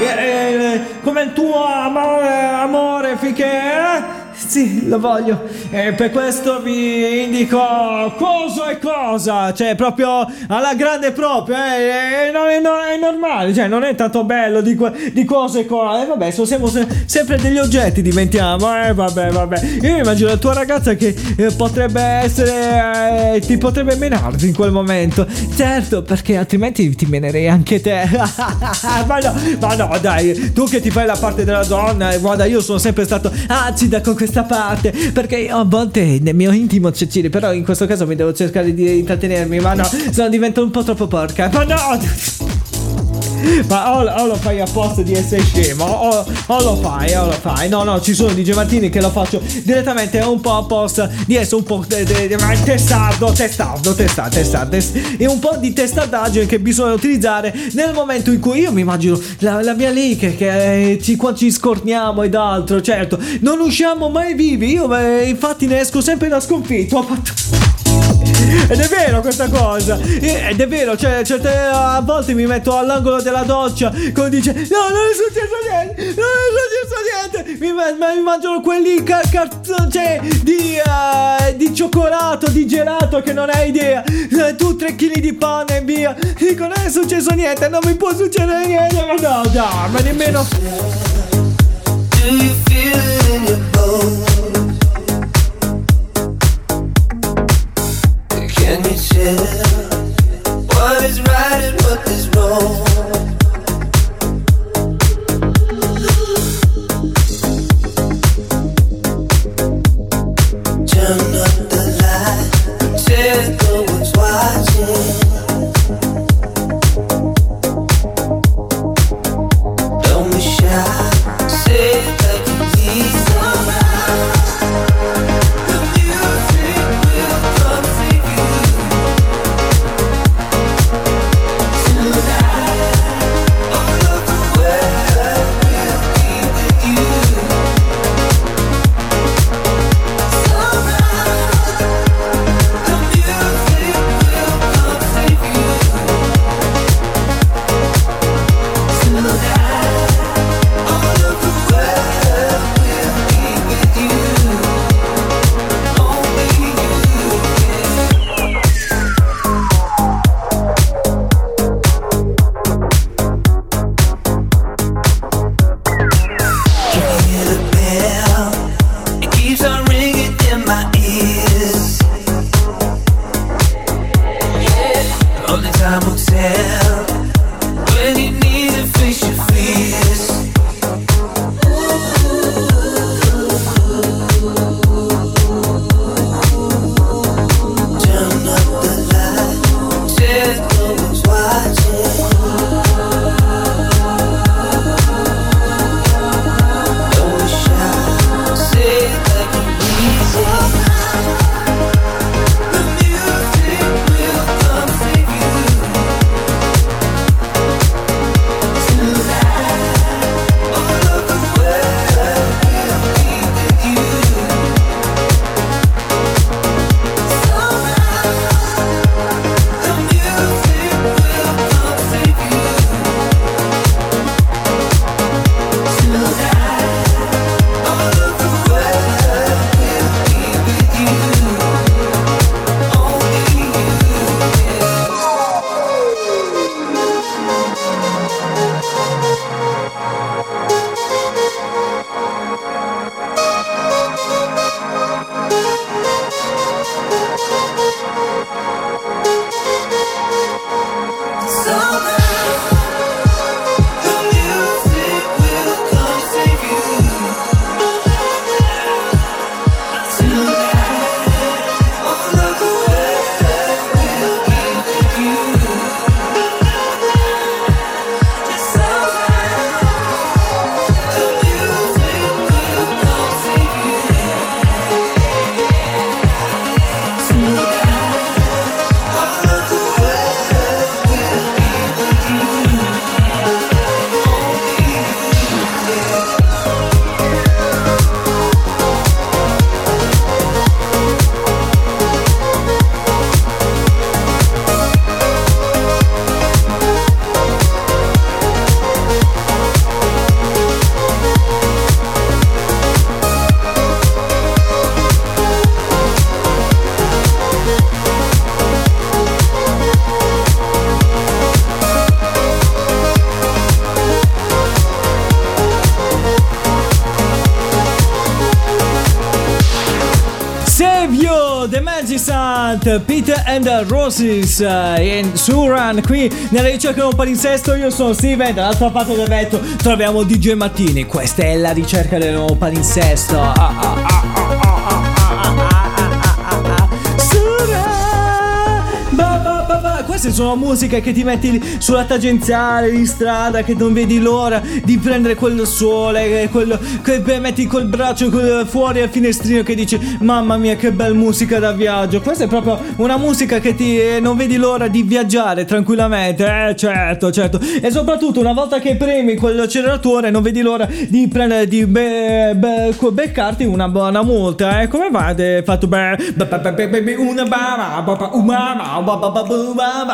eh, eh, come il tuo amore, amore finché... Eh? Sì, lo voglio. E per questo vi indico cosa e cosa. Cioè, proprio alla grande proprio. Eh, eh, non è, non è normale. Cioè, non è tanto bello di, di cose e cose. Eh, vabbè, siamo se- sempre degli oggetti, diventiamo. Eh, vabbè, vabbè. Io immagino la tua ragazza che eh, potrebbe essere. eh, ti potrebbe menarti in quel momento. Certo, perché altrimenti ti menerei anche te. ma, no, ma no, dai, tu che ti fai la parte della donna. E guarda, io sono sempre stato acida con questa parte. Perché io a volte nel mio intimo Cecile, però in questo caso mi devo cercare di intrattenermi. Ma no, se no divento un po' troppo porca. Ma no! Ma o, o lo fai apposta di essere scemo, o, o lo fai, o lo fai. No, no, ci sono DJ Martini che lo faccio direttamente un po' apposta di essere un po' de- testardo, testardo, testardo, testardo. tes- E un po' di testardaggine che bisogna utilizzare nel momento in cui io mi immagino la, la mia lì che, eh, ci, quando ci scorniamo ed altro, certo. Non usciamo mai vivi, io eh, infatti ne esco sempre da sconfitto. Ed è vero questa cosa. E- Ed è vero Cioè certe, a volte mi metto all'angolo della doccia Come dice No non è successo niente Non è successo niente. Mi, ma- mi mangio quelli car- car- cioè, di, eh, di cioccolato Di gelato Che non hai idea. Eh, Tu tre chili di pane e via. Dico non è successo niente Non mi può succedere niente. Ma no dai Ma nemmeno Do you feel in your bones? What is right and what is wrong? Roses eh, in Suran qui nella ricerca di un palinsesto io sono Steven dall'altra parte del vetro troviamo DJ Martini questa è la ricerca del nuovo palinsesto. Ah, ah, ah, queste sono musiche che ti metti sulla tangenziale di strada che non vedi l'ora di prendere quel sole quello che metti col braccio fuori al finestrino che dici mamma mia che bella musica da viaggio. Questa è proprio una musica che ti eh, non vedi l'ora di viaggiare tranquillamente. Eh certo certo. E soprattutto una volta che premi quell'acceleratore non vedi l'ora di prendere di be- be- beccarti una buona multa eh. Come va fatto beh be- be- be- be- be- una ba- ba- ba- uma- ma-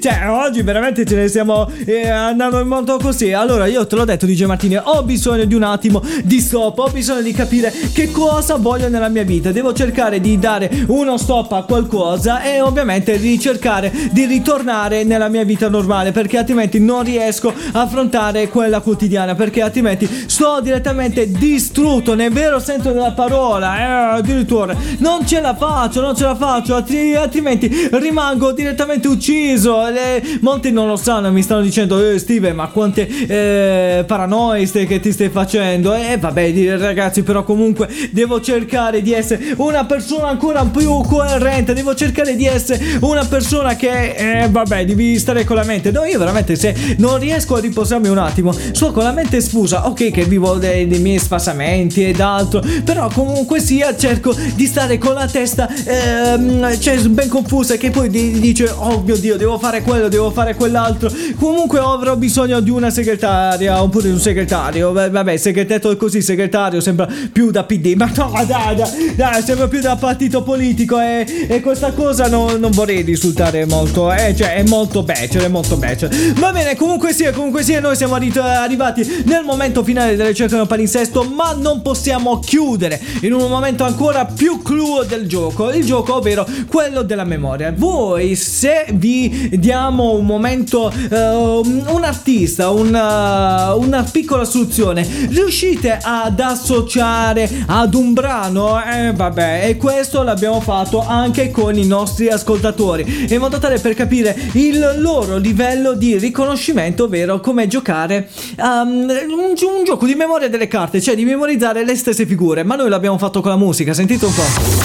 cioè oggi veramente ce ne stiamo eh, andando in modo così. Allora io te l'ho detto DJ Martini ho bisogno di un attimo di stop ho bisogno di capire che cosa voglio nella mia vita. Devo cercare di dare uno stop a qualcosa e ovviamente di cercare di ritornare nella mia vita normale perché altrimenti non riesco a affrontare quella quotidiana perché altrimenti sto direttamente distrutto. Nel vero senso della parola eh, addirittura. Non ce la faccio non ce la faccio altri- altrimenti rimango direttamente ucciso. Le- molti non lo sanno mi stanno dicendo eh, Steve ma quante eh, paranoie che ti stai facendo? E vabbè di- ragazzi però comunque devo cercare di essere una persona ancora più coerente devo cercare di essere una persona che eh, vabbè devi stare con la mente. No io veramente se non riesco a riposarmi un attimo sto con la mente sfusa ok che vivo dei, dei miei sfasamenti ed altro però comunque sia cerco di stare con la testa ehm, cioè ben confusa che poi di- dice oh mio dio devo fare quello devo fare quell'altro. Comunque avrò bisogno di una segretaria oppure di un segretario. Vabbè segretetto così segretario sembra più da PD ma no dai dai, dai sembra più da partito politico e, e questa cosa no- non vorrei risultare molto eh, cioè è molto becero è molto becero. Va bene comunque sia comunque sia noi siamo arri- arrivati nel momento finale della ricerca del palinsesto ma non possiamo chiudere in un momento ancora più clou del gioco il gioco ovvero quello della memoria. Voi se vi diamo un momento eh, un artista una, una piccola soluzione riuscite ad associare ad un brano? Eh vabbè e questo l'abbiamo fatto anche con i nostri ascoltatori in modo tale per capire il loro livello di riconoscimento ovvero come giocare um, un, un gioco di memoria delle carte cioè di memorizzare le stesse figure ma noi l'abbiamo fatto con la musica sentite un po'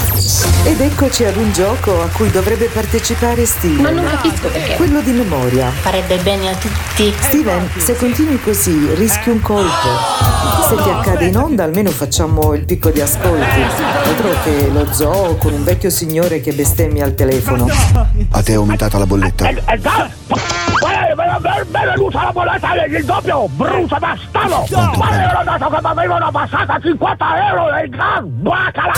Ed eccoci ad un gioco a cui dovrebbe partecipare Steven. Ma non capisco perché. Quello di memoria. Farebbe bene a tutti. Steven, se continui così rischi un colpo. Se ti accade in onda almeno facciamo il picco di ascolti. Altro che lo zoo con un vecchio signore che bestemmia al telefono. A te è aumentata la bolletta? Benvenuta la bolletta del doppio, brucia bastardo! Ma ero dato che mi avevano passata 50 euro del gran bacala!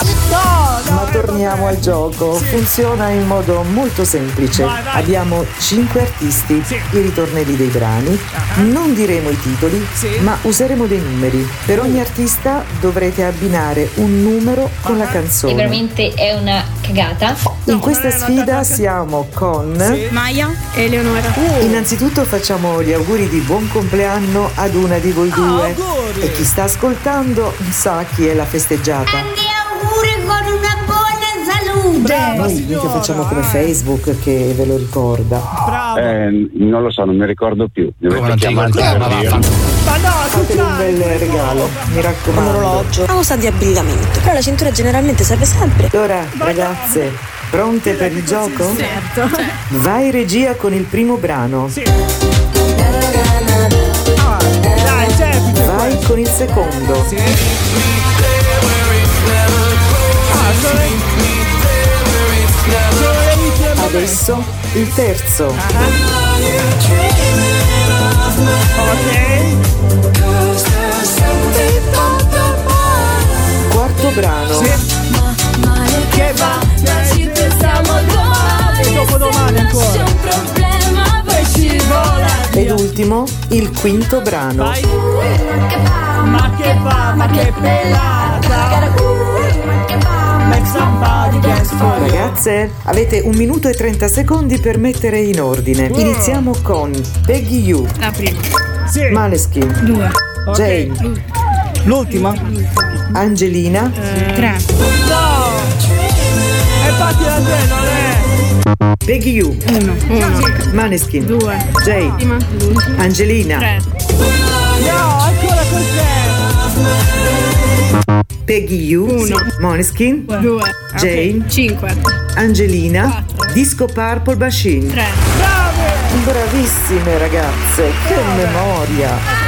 Ma torniamo al gioco. Funziona in modo molto semplice. Abbiamo 5 artisti, i ritornelli dei brani. Non diremo i titoli, ma useremo dei numeri. Per ogni artista dovrete abbinare un numero con la E canzone. veramente è una cagata. In questa sfida siamo con Maya e Eleonora. Innanzitutto facciamo gli auguri di buon compleanno ad una di voi due. E chi sta ascoltando sa chi è la festeggiata. auguri con una buona salute. Noi mica facciamo come Facebook che ve lo ricorda. Eh, non lo so, non mi ricordo più. Dovete non ti chiamarmi ricordi? per Ma dire. Fatele un bel regalo, mi raccomando. Un orologio. Una cosa di abbigliamento. Però la cintura generalmente serve sempre. Ora, ragazze, pronte per il gioco? Certo. Vai regia con il primo brano. dai semplice Vai con il secondo. Adesso il terzo. Quarto brano. che ultimo, il quinto brano. ma che va ma che pelata. Ragazze, avete un minuto e 30 secondi per mettere in ordine. Iniziamo con Peggy You, La prima. Sì. Maleskin, Due. Jane, L'ultima? Angelina, Tre. No! E infatti la tre non è. Peggy You, Uno. Uno. Maneskin, Due. Jane, Prima. L'ultima. Angelina, Tre. No, ancora te. Peggy You, Uno. Moneskin, Due. Jane, Cinque. Angelina, Disco Purple Machine. Tre. Bravissime ragazze, che memoria!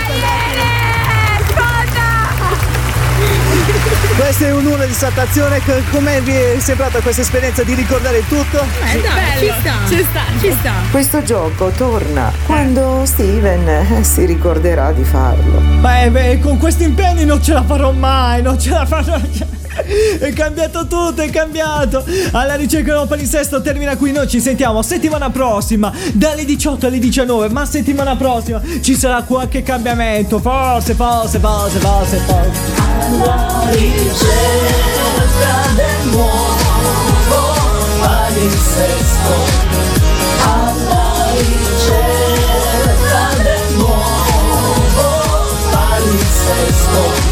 È un'ora di sottazione. Come vi è sembrata questa esperienza di ricordare tutto? Eh, dai, ci sta. Ci sta. Ci sta. Questo gioco torna quando Steven eh, si ricorderà di farlo. Beh, beh, con questi impegni non ce la farò mai, non ce la farò. È cambiato tutto, è cambiato. Alla ricerca del palinsesto termina qui. Noi ci sentiamo settimana prossima, dalle 18 alle 19. Ma settimana prossima ci sarà qualche cambiamento. Forse, forse, forse, forse, forse ricerca del nuovo palinsesto alla ricerca del nuovo palinsesto